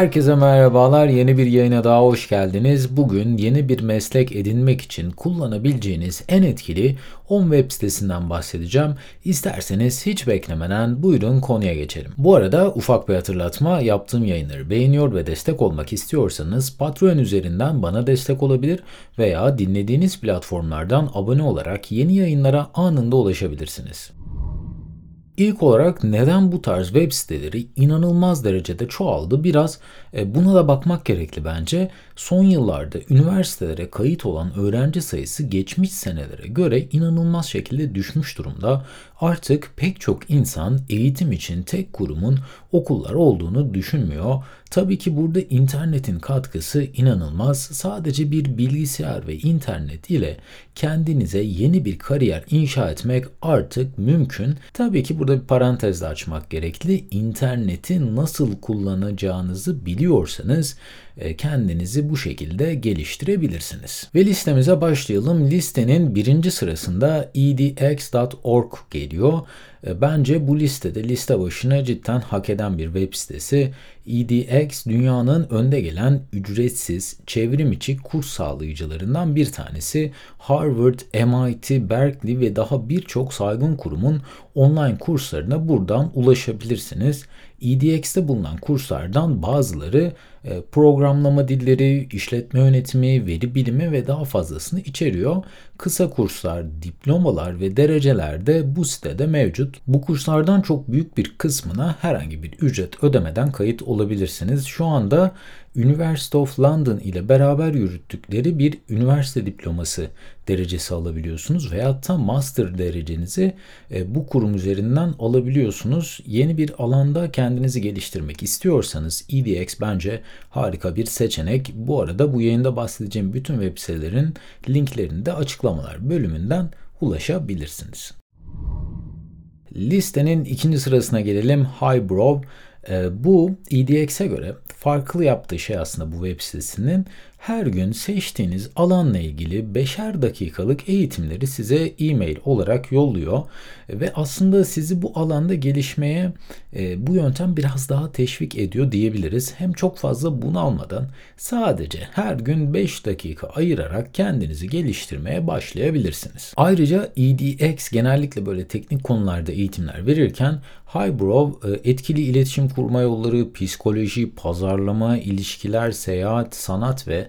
Herkese merhabalar. Yeni bir yayına daha hoş geldiniz. Bugün yeni bir meslek edinmek için kullanabileceğiniz en etkili 10 web sitesinden bahsedeceğim. İsterseniz hiç beklemeden buyurun konuya geçelim. Bu arada ufak bir hatırlatma yaptığım yayınları beğeniyor ve destek olmak istiyorsanız Patreon üzerinden bana destek olabilir veya dinlediğiniz platformlardan abone olarak yeni yayınlara anında ulaşabilirsiniz. İlk olarak neden bu tarz web siteleri inanılmaz derecede çoğaldı biraz e, buna da bakmak gerekli bence. Son yıllarda üniversitelere kayıt olan öğrenci sayısı geçmiş senelere göre inanılmaz şekilde düşmüş durumda. Artık pek çok insan eğitim için tek kurumun okullar olduğunu düşünmüyor. Tabii ki burada internetin katkısı inanılmaz. Sadece bir bilgisayar ve internet ile kendinize yeni bir kariyer inşa etmek artık mümkün. Tabii ki burada bir parantez de açmak gerekli. İnterneti nasıl kullanacağınızı biliyorsanız e, kendinizi bu şekilde geliştirebilirsiniz. Ve listemize başlayalım. Listenin birinci sırasında edx.org geliyor. E, bence bu listede liste başına cidden hak eden bir web sitesi. EDX dünyanın önde gelen ücretsiz çevrim içi kurs sağlayıcılarından bir tanesi. Harvard, MIT, Berkeley ve daha birçok saygın kurumun online kurslarına buradan ulaşabilirsiniz. EDX'te bulunan kurslardan bazıları programlama dilleri, işletme yönetimi, veri bilimi ve daha fazlasını içeriyor. Kısa kurslar, diplomalar ve dereceler de bu sitede mevcut. Bu kurslardan çok büyük bir kısmına herhangi bir ücret ödemeden kayıt olabilirsiniz. Şu anda University of London ile beraber yürüttükleri bir üniversite diploması derecesi alabiliyorsunuz veya tam master derecenizi e, bu kurum üzerinden alabiliyorsunuz. Yeni bir alanda kendinizi geliştirmek istiyorsanız EDX bence harika bir seçenek. Bu arada bu yayında bahsedeceğim bütün web sitelerin linklerini de açıklamalar bölümünden ulaşabilirsiniz. Listenin ikinci sırasına gelelim. Highbrow. E, bu EDX'e göre farklı yaptığı şey aslında bu web sitesinin her gün seçtiğiniz alanla ilgili beşer dakikalık eğitimleri size e-mail olarak yolluyor ve aslında sizi bu alanda gelişmeye e, bu yöntem biraz daha teşvik ediyor diyebiliriz. Hem çok fazla bunu almadan sadece her gün 5 dakika ayırarak kendinizi geliştirmeye başlayabilirsiniz. Ayrıca EDX genellikle böyle teknik konularda eğitimler verirken Highbrow e, etkili iletişim kurma yolları, psikoloji, pazarlama, ilişkiler, seyahat, sanat ve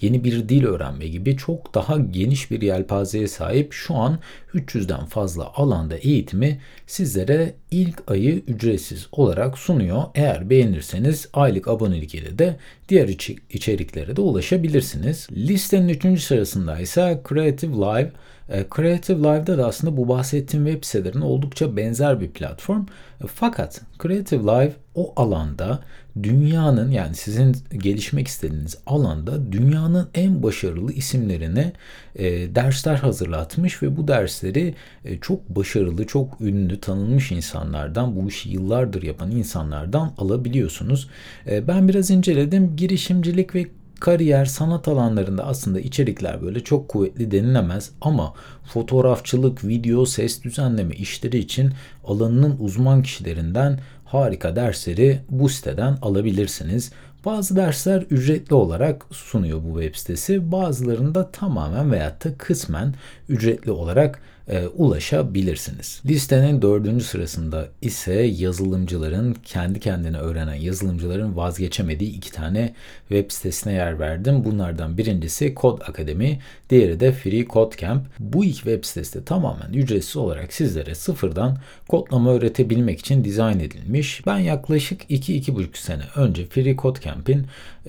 yeni bir dil öğrenme gibi çok daha geniş bir yelpazeye sahip şu an 300'den fazla alanda eğitimi sizlere ilk ayı ücretsiz olarak sunuyor. Eğer beğenirseniz aylık abonelik ile de diğer içeriklere de ulaşabilirsiniz. Listenin 3. sırasında ise Creative Live e, Creative Live'da da aslında bu bahsettiğim web sitelerine oldukça benzer bir platform. E, fakat Creative Live o alanda dünyanın yani sizin gelişmek istediğiniz alanda dünyanın en başarılı isimlerine e, dersler hazırlatmış ve bu dersleri e, çok başarılı, çok ünlü, tanınmış insanlardan, bu işi yıllardır yapan insanlardan alabiliyorsunuz. E, ben biraz inceledim. Girişimcilik ve kariyer, sanat alanlarında aslında içerikler böyle çok kuvvetli denilemez ama fotoğrafçılık, video, ses düzenleme işleri için alanının uzman kişilerinden harika dersleri bu siteden alabilirsiniz. Bazı dersler ücretli olarak sunuyor bu web sitesi. Bazılarında tamamen veya da kısmen ücretli olarak e, ulaşabilirsiniz. Listenin dördüncü sırasında ise yazılımcıların kendi kendine öğrenen yazılımcıların vazgeçemediği iki tane web sitesine yer verdim. Bunlardan birincisi Code Akademi, diğeri de Free Code Camp. Bu iki web sitesi de tamamen ücretsiz olarak sizlere sıfırdan kodlama öğretebilmek için dizayn edilmiş. Ben yaklaşık 2-2,5 sene önce Free Code Camp'in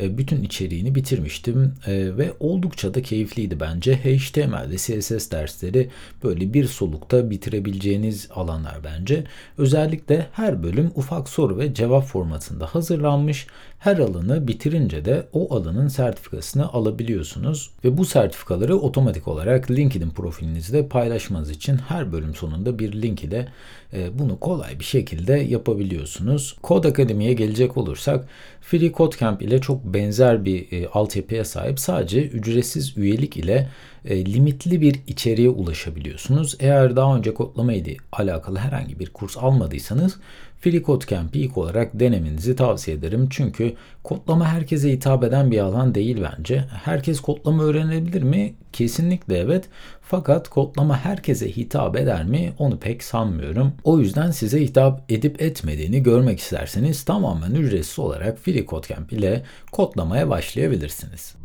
e, bütün içeriğini bitirmiştim e, ve oldukça da keyifliydi bence. HTML ve CSS dersleri böyle bir solukta bitirebileceğiniz alanlar bence. Özellikle her bölüm ufak soru ve cevap formatında hazırlanmış. Her alanı bitirince de o alanın sertifikasını alabiliyorsunuz ve bu sertifikaları otomatik olarak LinkedIn profilinizde paylaşmanız için her bölüm sonunda bir link ile e, bunu kolay bir şekilde yapabiliyorsunuz. Kod Akademi'ye gelecek olursak Free Code Camp ile çok benzer bir e, altyapıya sahip sadece ücretsiz üyelik ile e, limitli bir içeriğe ulaşabiliyorsunuz. Eğer daha önce kodlama ile alakalı herhangi bir kurs almadıysanız FreeCode Camp'i ilk olarak denemenizi tavsiye ederim. Çünkü kodlama herkese hitap eden bir alan değil bence. Herkes kodlama öğrenebilir mi? Kesinlikle evet. Fakat kodlama herkese hitap eder mi? Onu pek sanmıyorum. O yüzden size hitap edip etmediğini görmek isterseniz tamamen ücretsiz olarak FreeCode Camp ile kodlamaya başlayabilirsiniz.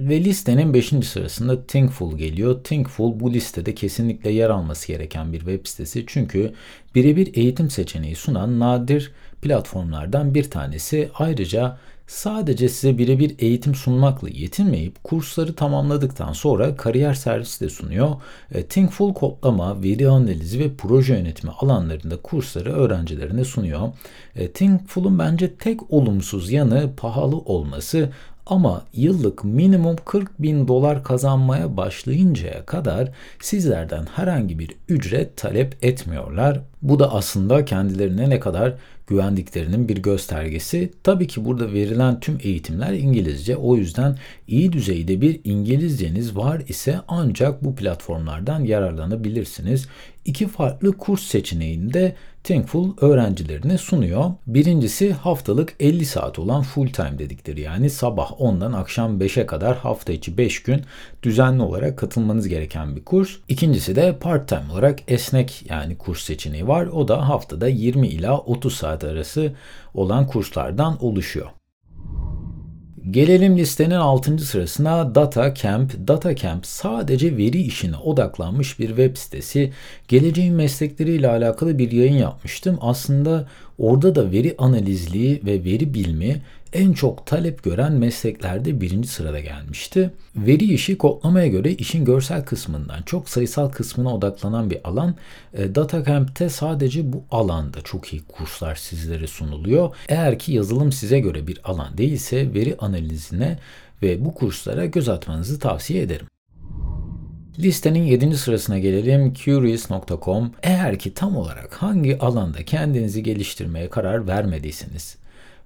Ve listenin 5. sırasında Thinkful geliyor. Thinkful bu listede kesinlikle yer alması gereken bir web sitesi. Çünkü birebir eğitim seçeneği sunan nadir platformlardan bir tanesi. Ayrıca sadece size birebir eğitim sunmakla yetinmeyip kursları tamamladıktan sonra kariyer servisi de sunuyor. E, Thinkful kodlama, veri analizi ve proje yönetimi alanlarında kursları öğrencilerine sunuyor. E, Thinkful'un bence tek olumsuz yanı pahalı olması ama yıllık minimum 40 bin dolar kazanmaya başlayıncaya kadar sizlerden herhangi bir ücret talep etmiyorlar. Bu da aslında kendilerine ne kadar güvendiklerinin bir göstergesi. Tabii ki burada verilen tüm eğitimler İngilizce. O yüzden iyi düzeyde bir İngilizceniz var ise ancak bu platformlardan yararlanabilirsiniz. İki farklı kurs seçeneğinde Thinkful öğrencilerine sunuyor. Birincisi haftalık 50 saat olan full time dedikleri yani sabah 10'dan akşam 5'e kadar hafta içi 5 gün düzenli olarak katılmanız gereken bir kurs. İkincisi de part time olarak esnek yani kurs seçeneği var. O da haftada 20 ila 30 saat arası olan kurslardan oluşuyor. Gelelim listenin 6. sırasına Data Camp. Data Camp sadece veri işine odaklanmış bir web sitesi. Geleceğin meslekleriyle alakalı bir yayın yapmıştım. Aslında orada da veri analizliği ve veri bilimi en çok talep gören mesleklerde birinci sırada gelmişti. Veri işi kodlamaya göre işin görsel kısmından çok sayısal kısmına odaklanan bir alan. E, DataCamp'te sadece bu alanda çok iyi kurslar sizlere sunuluyor. Eğer ki yazılım size göre bir alan değilse veri analizine ve bu kurslara göz atmanızı tavsiye ederim. Listenin 7. sırasına gelelim. Curious.com. Eğer ki tam olarak hangi alanda kendinizi geliştirmeye karar vermediyseniz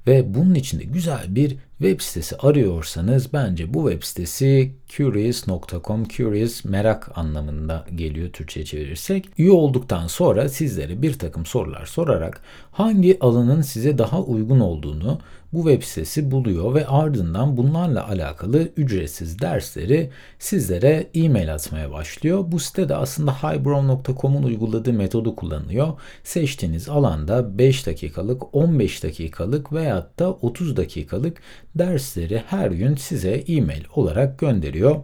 ve bunun içinde güzel bir web sitesi arıyorsanız bence bu web sitesi curious.com curious merak anlamında geliyor Türkçe çevirirsek. Üye olduktan sonra sizlere bir takım sorular sorarak hangi alanın size daha uygun olduğunu bu web sitesi buluyor ve ardından bunlarla alakalı ücretsiz dersleri sizlere e-mail atmaya başlıyor. Bu sitede aslında highbrow.com'un uyguladığı metodu kullanılıyor. Seçtiğiniz alanda 5 dakikalık, 15 dakikalık veyahut da 30 dakikalık dersleri her gün size e-mail olarak gönderiyor.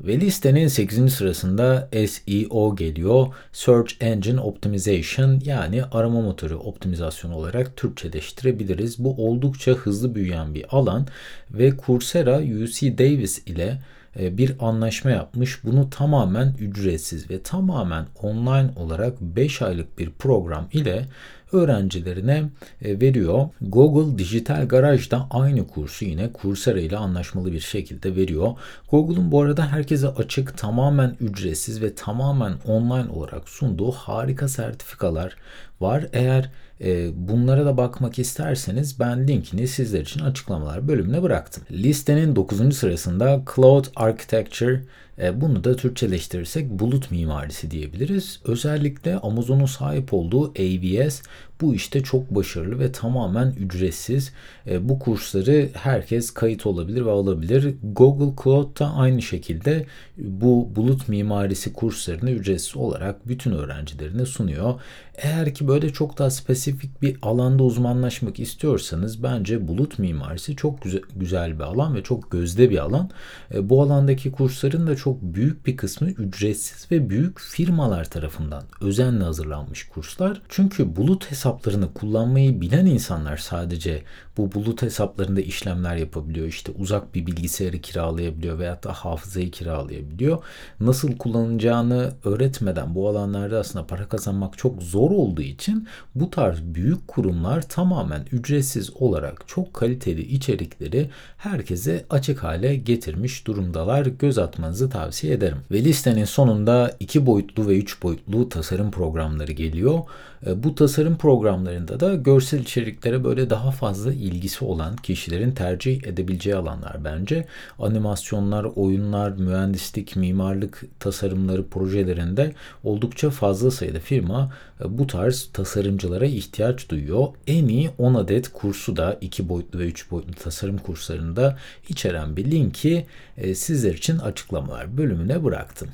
Ve listenin 8. sırasında SEO geliyor. Search Engine Optimization yani arama motoru optimizasyonu olarak Türkçeleştirebiliriz. Bu oldukça hızlı büyüyen bir alan ve Coursera UC Davis ile e, bir anlaşma yapmış. Bunu tamamen ücretsiz ve tamamen online olarak 5 aylık bir program ile öğrencilerine e, veriyor. Google Dijital Garaj da aynı kursu yine Coursera ile anlaşmalı bir şekilde veriyor. Google'un bu arada herkese açık, tamamen ücretsiz ve tamamen online olarak sunduğu harika sertifikalar var. Eğer e, bunlara da bakmak isterseniz ben linkini sizler için açıklamalar bölümüne bıraktım. Listenin 9. sırasında Cloud Architecture bunu da Türkçeleştirirsek bulut mimarisi diyebiliriz. Özellikle Amazon'un sahip olduğu AWS bu işte çok başarılı ve tamamen ücretsiz. E, bu kursları herkes kayıt olabilir ve alabilir. Google Cloud da aynı şekilde bu bulut mimarisi kurslarını ücretsiz olarak bütün öğrencilerine sunuyor. Eğer ki böyle çok daha spesifik bir alanda uzmanlaşmak istiyorsanız bence bulut mimarisi çok güzel, güzel bir alan ve çok gözde bir alan. E, bu alandaki kursların da çok büyük bir kısmı ücretsiz ve büyük firmalar tarafından özenle hazırlanmış kurslar. Çünkü bulut hesaplarını kullanmayı bilen insanlar sadece bu bulut hesaplarında işlemler yapabiliyor. İşte uzak bir bilgisayarı kiralayabiliyor veya da hafızayı kiralayabiliyor. Nasıl kullanacağını öğretmeden bu alanlarda aslında para kazanmak çok zor olduğu için bu tarz büyük kurumlar tamamen ücretsiz olarak çok kaliteli içerikleri herkese açık hale getirmiş durumdalar. Göz atmanızı tavsiye ederim. Ve listenin sonunda iki boyutlu ve üç boyutlu tasarım programları geliyor. E, bu tasarım programları programlarında da görsel içeriklere böyle daha fazla ilgisi olan kişilerin tercih edebileceği alanlar bence. Animasyonlar, oyunlar, mühendislik, mimarlık tasarımları projelerinde oldukça fazla sayıda firma e, bu tarz tasarımcılara ihtiyaç duyuyor. En iyi 10 adet kursu da 2 boyutlu ve 3 boyutlu tasarım kurslarında içeren bir linki e, sizler için açıklamalar bölümüne bıraktım.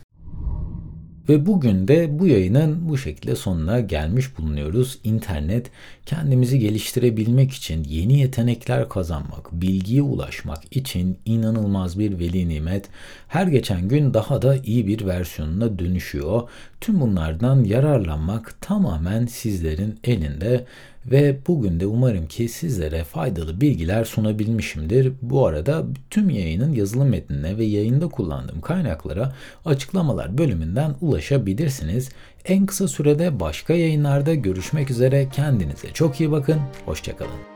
Ve bugün de bu yayının bu şekilde sonuna gelmiş bulunuyoruz. İnternet kendimizi geliştirebilmek için, yeni yetenekler kazanmak, bilgiye ulaşmak için inanılmaz bir veli nimet. Her geçen gün daha da iyi bir versiyonuna dönüşüyor. Tüm bunlardan yararlanmak tamamen sizlerin elinde ve bugün de umarım ki sizlere faydalı bilgiler sunabilmişimdir. Bu arada tüm yayının yazılı metnine ve yayında kullandığım kaynaklara açıklamalar bölümünden ulaşabilirsiniz. En kısa sürede başka yayınlarda görüşmek üzere. Kendinize çok iyi bakın. Hoşçakalın.